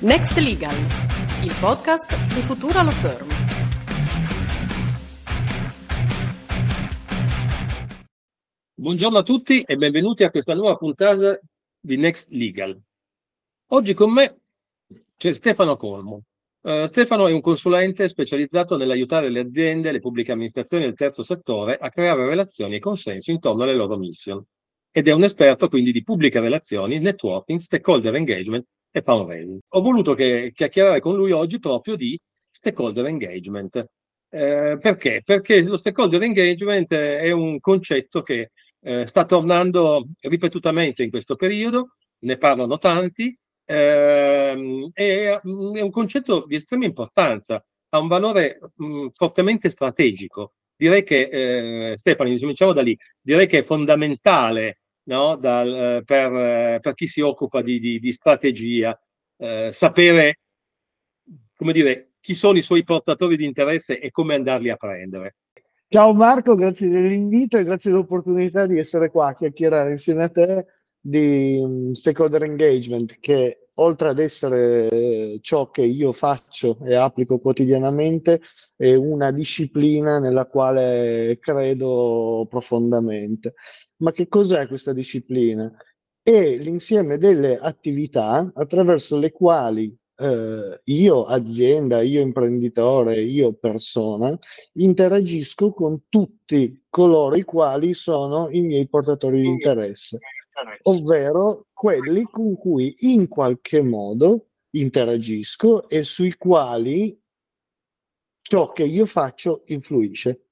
Next Legal, il podcast di Futura Law Firm. Buongiorno a tutti e benvenuti a questa nuova puntata di Next Legal. Oggi con me c'è Stefano Colmo. Uh, Stefano è un consulente specializzato nell'aiutare le aziende, le pubbliche amministrazioni e il terzo settore a creare relazioni e consensi intorno alle loro mission ed è un esperto quindi di pubbliche relazioni, networking, stakeholder engagement e fundraising. Ho voluto che, chiacchierare con lui oggi proprio di stakeholder engagement. Eh, perché? Perché lo stakeholder engagement è un concetto che eh, sta tornando ripetutamente in questo periodo, ne parlano tanti, ehm, è, mm, è, un concetto di estrema importanza, ha un valore mh, mm, fortemente strategico. Direi che, eh, Stefano, cominciamo da lì, direi che è fondamentale no? Dal, eh, per, eh, per, chi si occupa di, di, di strategia, eh, sapere come dire, chi sono i suoi portatori di interesse e come andarli a prendere. Ciao Marco, grazie dell'invito e grazie dell'opportunità di essere qua a chiacchierare insieme a te di um, stakeholder engagement, che oltre ad essere ciò che io faccio e applico quotidianamente, è una disciplina nella quale credo profondamente. Ma che cos'è questa disciplina? È l'insieme delle attività attraverso le quali eh, io azienda, io imprenditore, io persona, interagisco con tutti coloro i quali sono i miei portatori di interesse, ovvero quelli con cui in qualche modo interagisco e sui quali ciò che io faccio influisce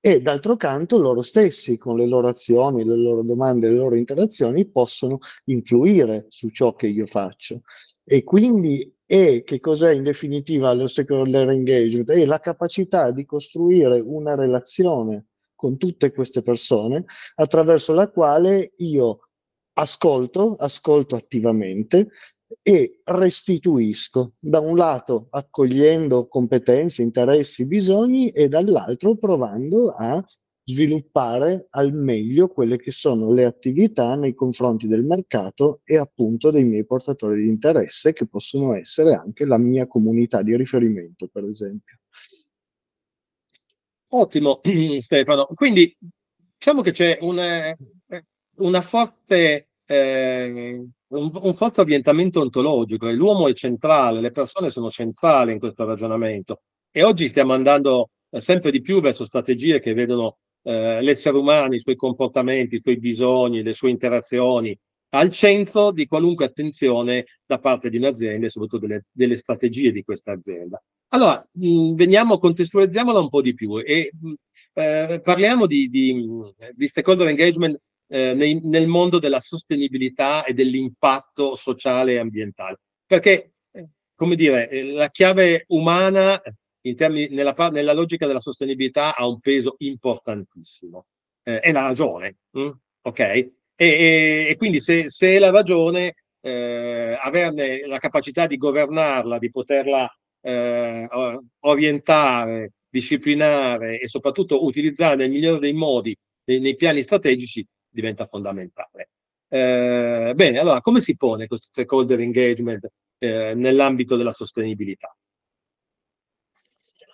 e d'altro canto loro stessi con le loro azioni, le loro domande, le loro interazioni possono influire su ciò che io faccio. E quindi è che cos'è in definitiva lo stakeholder engagement? È la capacità di costruire una relazione con tutte queste persone attraverso la quale io ascolto, ascolto attivamente, e restituisco, da un lato accogliendo competenze, interessi, bisogni e dall'altro provando a sviluppare al meglio quelle che sono le attività nei confronti del mercato e appunto dei miei portatori di interesse che possono essere anche la mia comunità di riferimento, per esempio. Ottimo Stefano, quindi diciamo che c'è una, una forte eh, un, un, forte orientamento ontologico e l'uomo è centrale, le persone sono centrali in questo ragionamento e oggi stiamo andando eh, sempre di più verso strategie che vedono eh, l'essere umano, i suoi comportamenti, i suoi bisogni, le sue interazioni al centro di qualunque attenzione da parte di un'azienda e soprattutto delle, delle strategie di questa azienda. Allora, mh, veniamo, contestualizziamola un po' di più e mh, eh, parliamo di, di, di stakeholder engagement eh, nei, nel mondo della sostenibilità e dell'impatto sociale e ambientale. Perché, eh, come dire, eh, la chiave umana in termini, nella, nella, logica della sostenibilità ha un peso importantissimo. Eh, è la ragione, hm? ok? E, e, e, quindi se, se è la ragione, eh, averne la capacità di governarla, di poterla eh, orientare, disciplinare e soprattutto utilizzare nel migliore dei modi nei, nei piani strategici diventa fondamentale. Eh, bene, allora come si pone questo stakeholder engagement eh, nell'ambito della sostenibilità?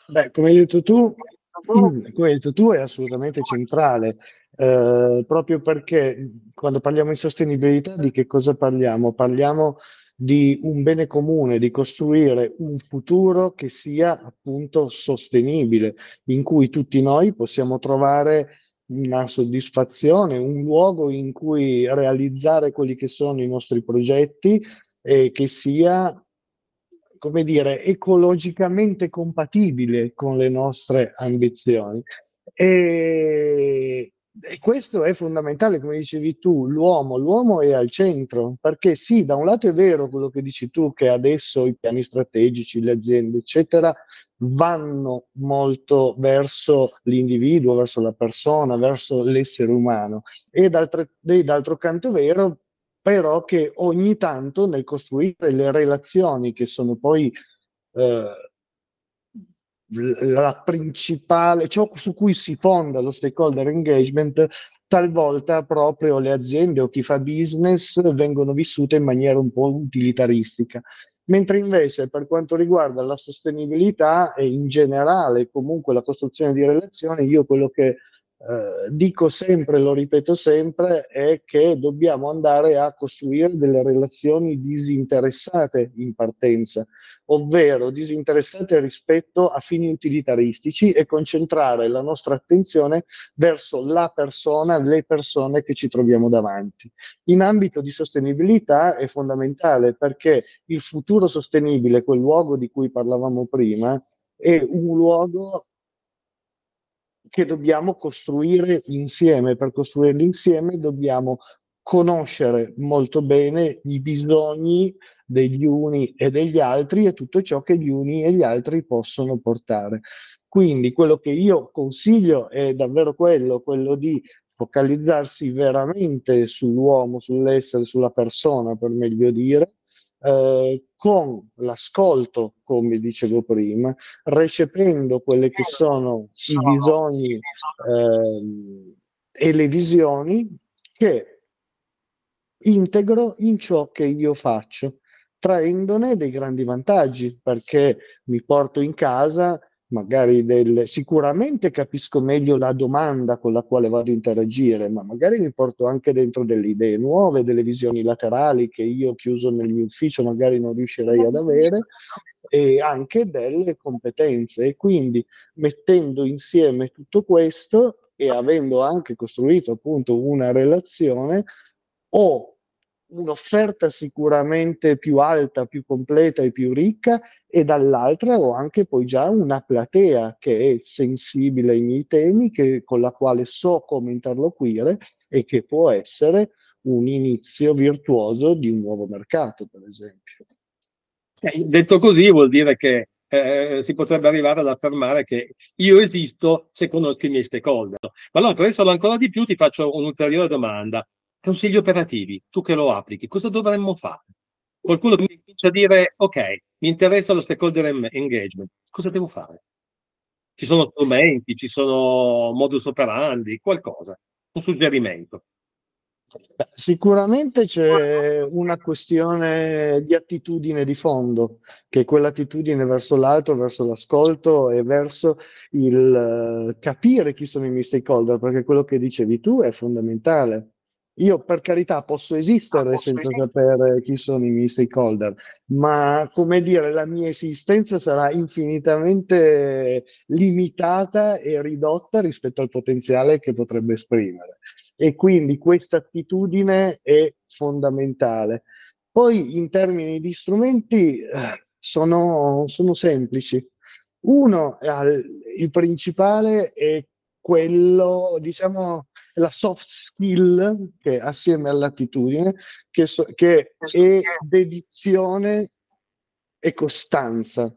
Beh, come hai detto tu, come hai detto tu è assolutamente centrale, eh, proprio perché quando parliamo di sostenibilità di che cosa parliamo? Parliamo di un bene comune, di costruire un futuro che sia appunto sostenibile, in cui tutti noi possiamo trovare una soddisfazione, un luogo in cui realizzare quelli che sono i nostri progetti e che sia, come dire, ecologicamente compatibile con le nostre ambizioni. E e questo è fondamentale, come dicevi tu, l'uomo, l'uomo è al centro, perché sì, da un lato è vero quello che dici tu, che adesso i piani strategici, le aziende, eccetera, vanno molto verso l'individuo, verso la persona, verso l'essere umano. E d'altro canto è vero però che ogni tanto nel costruire le relazioni che sono poi eh, la principale, ciò su cui si fonda lo stakeholder engagement, talvolta proprio le aziende o chi fa business vengono vissute in maniera un po' utilitaristica. Mentre invece per quanto riguarda la sostenibilità e in generale comunque la costruzione di relazioni, io quello che eh, dico sempre, lo ripeto sempre, è che dobbiamo andare a costruire delle relazioni disinteressate in partenza, ovvero disinteressate rispetto a fini utilitaristici e concentrare la nostra attenzione verso la persona, le persone che ci troviamo davanti. In ambito di sostenibilità è fondamentale perché il futuro sostenibile, quel luogo di cui parlavamo prima, è un luogo che dobbiamo costruire insieme. Per costruirli insieme dobbiamo conoscere molto bene i bisogni degli uni e degli altri e tutto ciò che gli uni e gli altri possono portare. Quindi quello che io consiglio è davvero quello, quello di focalizzarsi veramente sull'uomo, sull'essere, sulla persona, per meglio dire, eh, con l'ascolto, come dicevo prima, recependo quelli che sono i bisogni eh, e le visioni che integro in ciò che io faccio, traendone dei grandi vantaggi, perché mi porto in casa magari del, sicuramente capisco meglio la domanda con la quale vado a interagire, ma magari mi porto anche dentro delle idee nuove, delle visioni laterali che io chiuso nel mio ufficio magari non riuscirei ad avere e anche delle competenze. E quindi mettendo insieme tutto questo e avendo anche costruito appunto una relazione ho un'offerta sicuramente più alta, più completa e più ricca e dall'altra ho anche poi già una platea che è sensibile ai miei temi, che, con la quale so come interloquire e che può essere un inizio virtuoso di un nuovo mercato, per esempio. Eh, detto così vuol dire che eh, si potrebbe arrivare ad affermare che io esisto se conosco i miei stakeholder. Ma allora, per esserlo ancora di più, ti faccio un'ulteriore domanda. Consigli operativi, tu che lo applichi, cosa dovremmo fare? Qualcuno mi comincia a dire, ok, mi interessa lo stakeholder engagement, cosa devo fare? Ci sono strumenti, ci sono modus operandi, qualcosa, un suggerimento. Beh, sicuramente c'è una questione di attitudine di fondo, che è quell'attitudine verso l'altro, verso l'ascolto e verso il capire chi sono i miei stakeholder, perché quello che dicevi tu è fondamentale. Io per carità posso esistere senza sapere chi sono i miei stakeholder, ma come dire, la mia esistenza sarà infinitamente limitata e ridotta rispetto al potenziale che potrebbe esprimere. E quindi questa attitudine è fondamentale. Poi in termini di strumenti sono, sono semplici. Uno, il principale è quello, diciamo, la soft skill che assieme all'attitudine, che, so, che è dedizione e costanza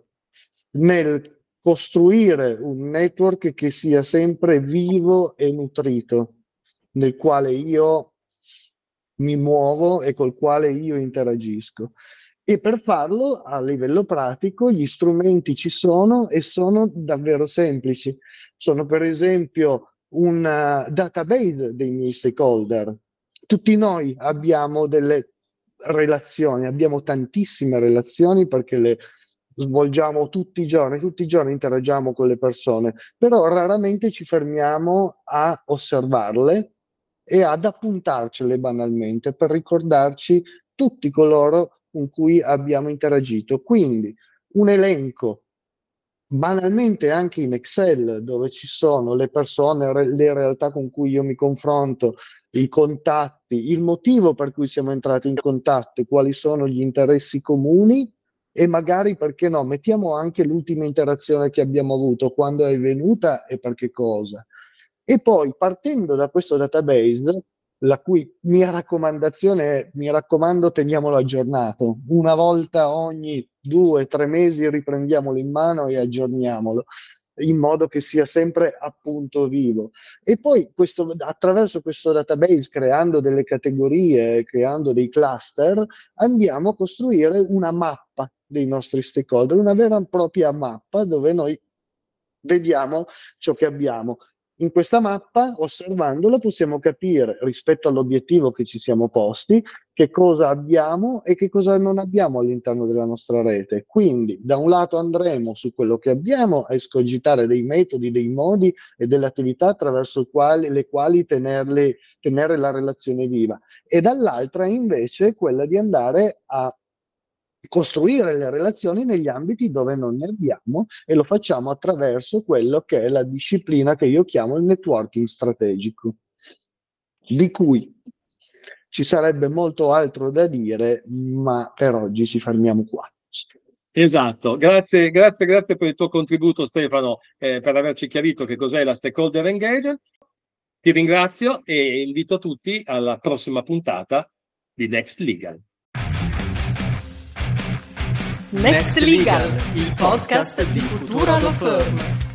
nel costruire un network che sia sempre vivo e nutrito, nel quale io mi muovo e col quale io interagisco. E per farlo a livello pratico gli strumenti ci sono e sono davvero semplici. Sono per esempio un database dei miei stakeholder. Tutti noi abbiamo delle relazioni, abbiamo tantissime relazioni perché le svolgiamo tutti i giorni, tutti i giorni interagiamo con le persone, però raramente ci fermiamo a osservarle e ad appuntarcele banalmente per ricordarci tutti coloro con cui abbiamo interagito. Quindi un elenco banalmente anche in Excel dove ci sono le persone, le realtà con cui io mi confronto, i contatti, il motivo per cui siamo entrati in contatto, quali sono gli interessi comuni e magari perché no, mettiamo anche l'ultima interazione che abbiamo avuto, quando è venuta e per che cosa. E poi partendo da questo database la cui mia raccomandazione è, mi raccomando, teniamolo aggiornato. Una volta ogni due, tre mesi riprendiamolo in mano e aggiorniamolo in modo che sia sempre appunto vivo. E poi questo, attraverso questo database, creando delle categorie, creando dei cluster, andiamo a costruire una mappa dei nostri stakeholder, una vera e propria mappa dove noi vediamo ciò che abbiamo in questa mappa, osservandola, possiamo capire rispetto all'obiettivo che ci siamo posti che cosa abbiamo e che cosa non abbiamo all'interno della nostra rete. Quindi, da un lato andremo su quello che abbiamo a escogitare dei metodi, dei modi e delle attività attraverso quali, le quali tenerle, tenere la relazione viva, e dall'altra invece quella di andare a costruire le relazioni negli ambiti dove non ne abbiamo e lo facciamo attraverso quello che è la disciplina che io chiamo il networking strategico, di cui ci sarebbe molto altro da dire, ma per oggi ci fermiamo qua. Esatto, grazie, grazie, grazie per il tuo contributo Stefano, eh, per averci chiarito che cos'è la stakeholder engagement. Ti ringrazio e invito tutti alla prossima puntata di Next Legal. Next Legal, il podcast di Futura Law Firm.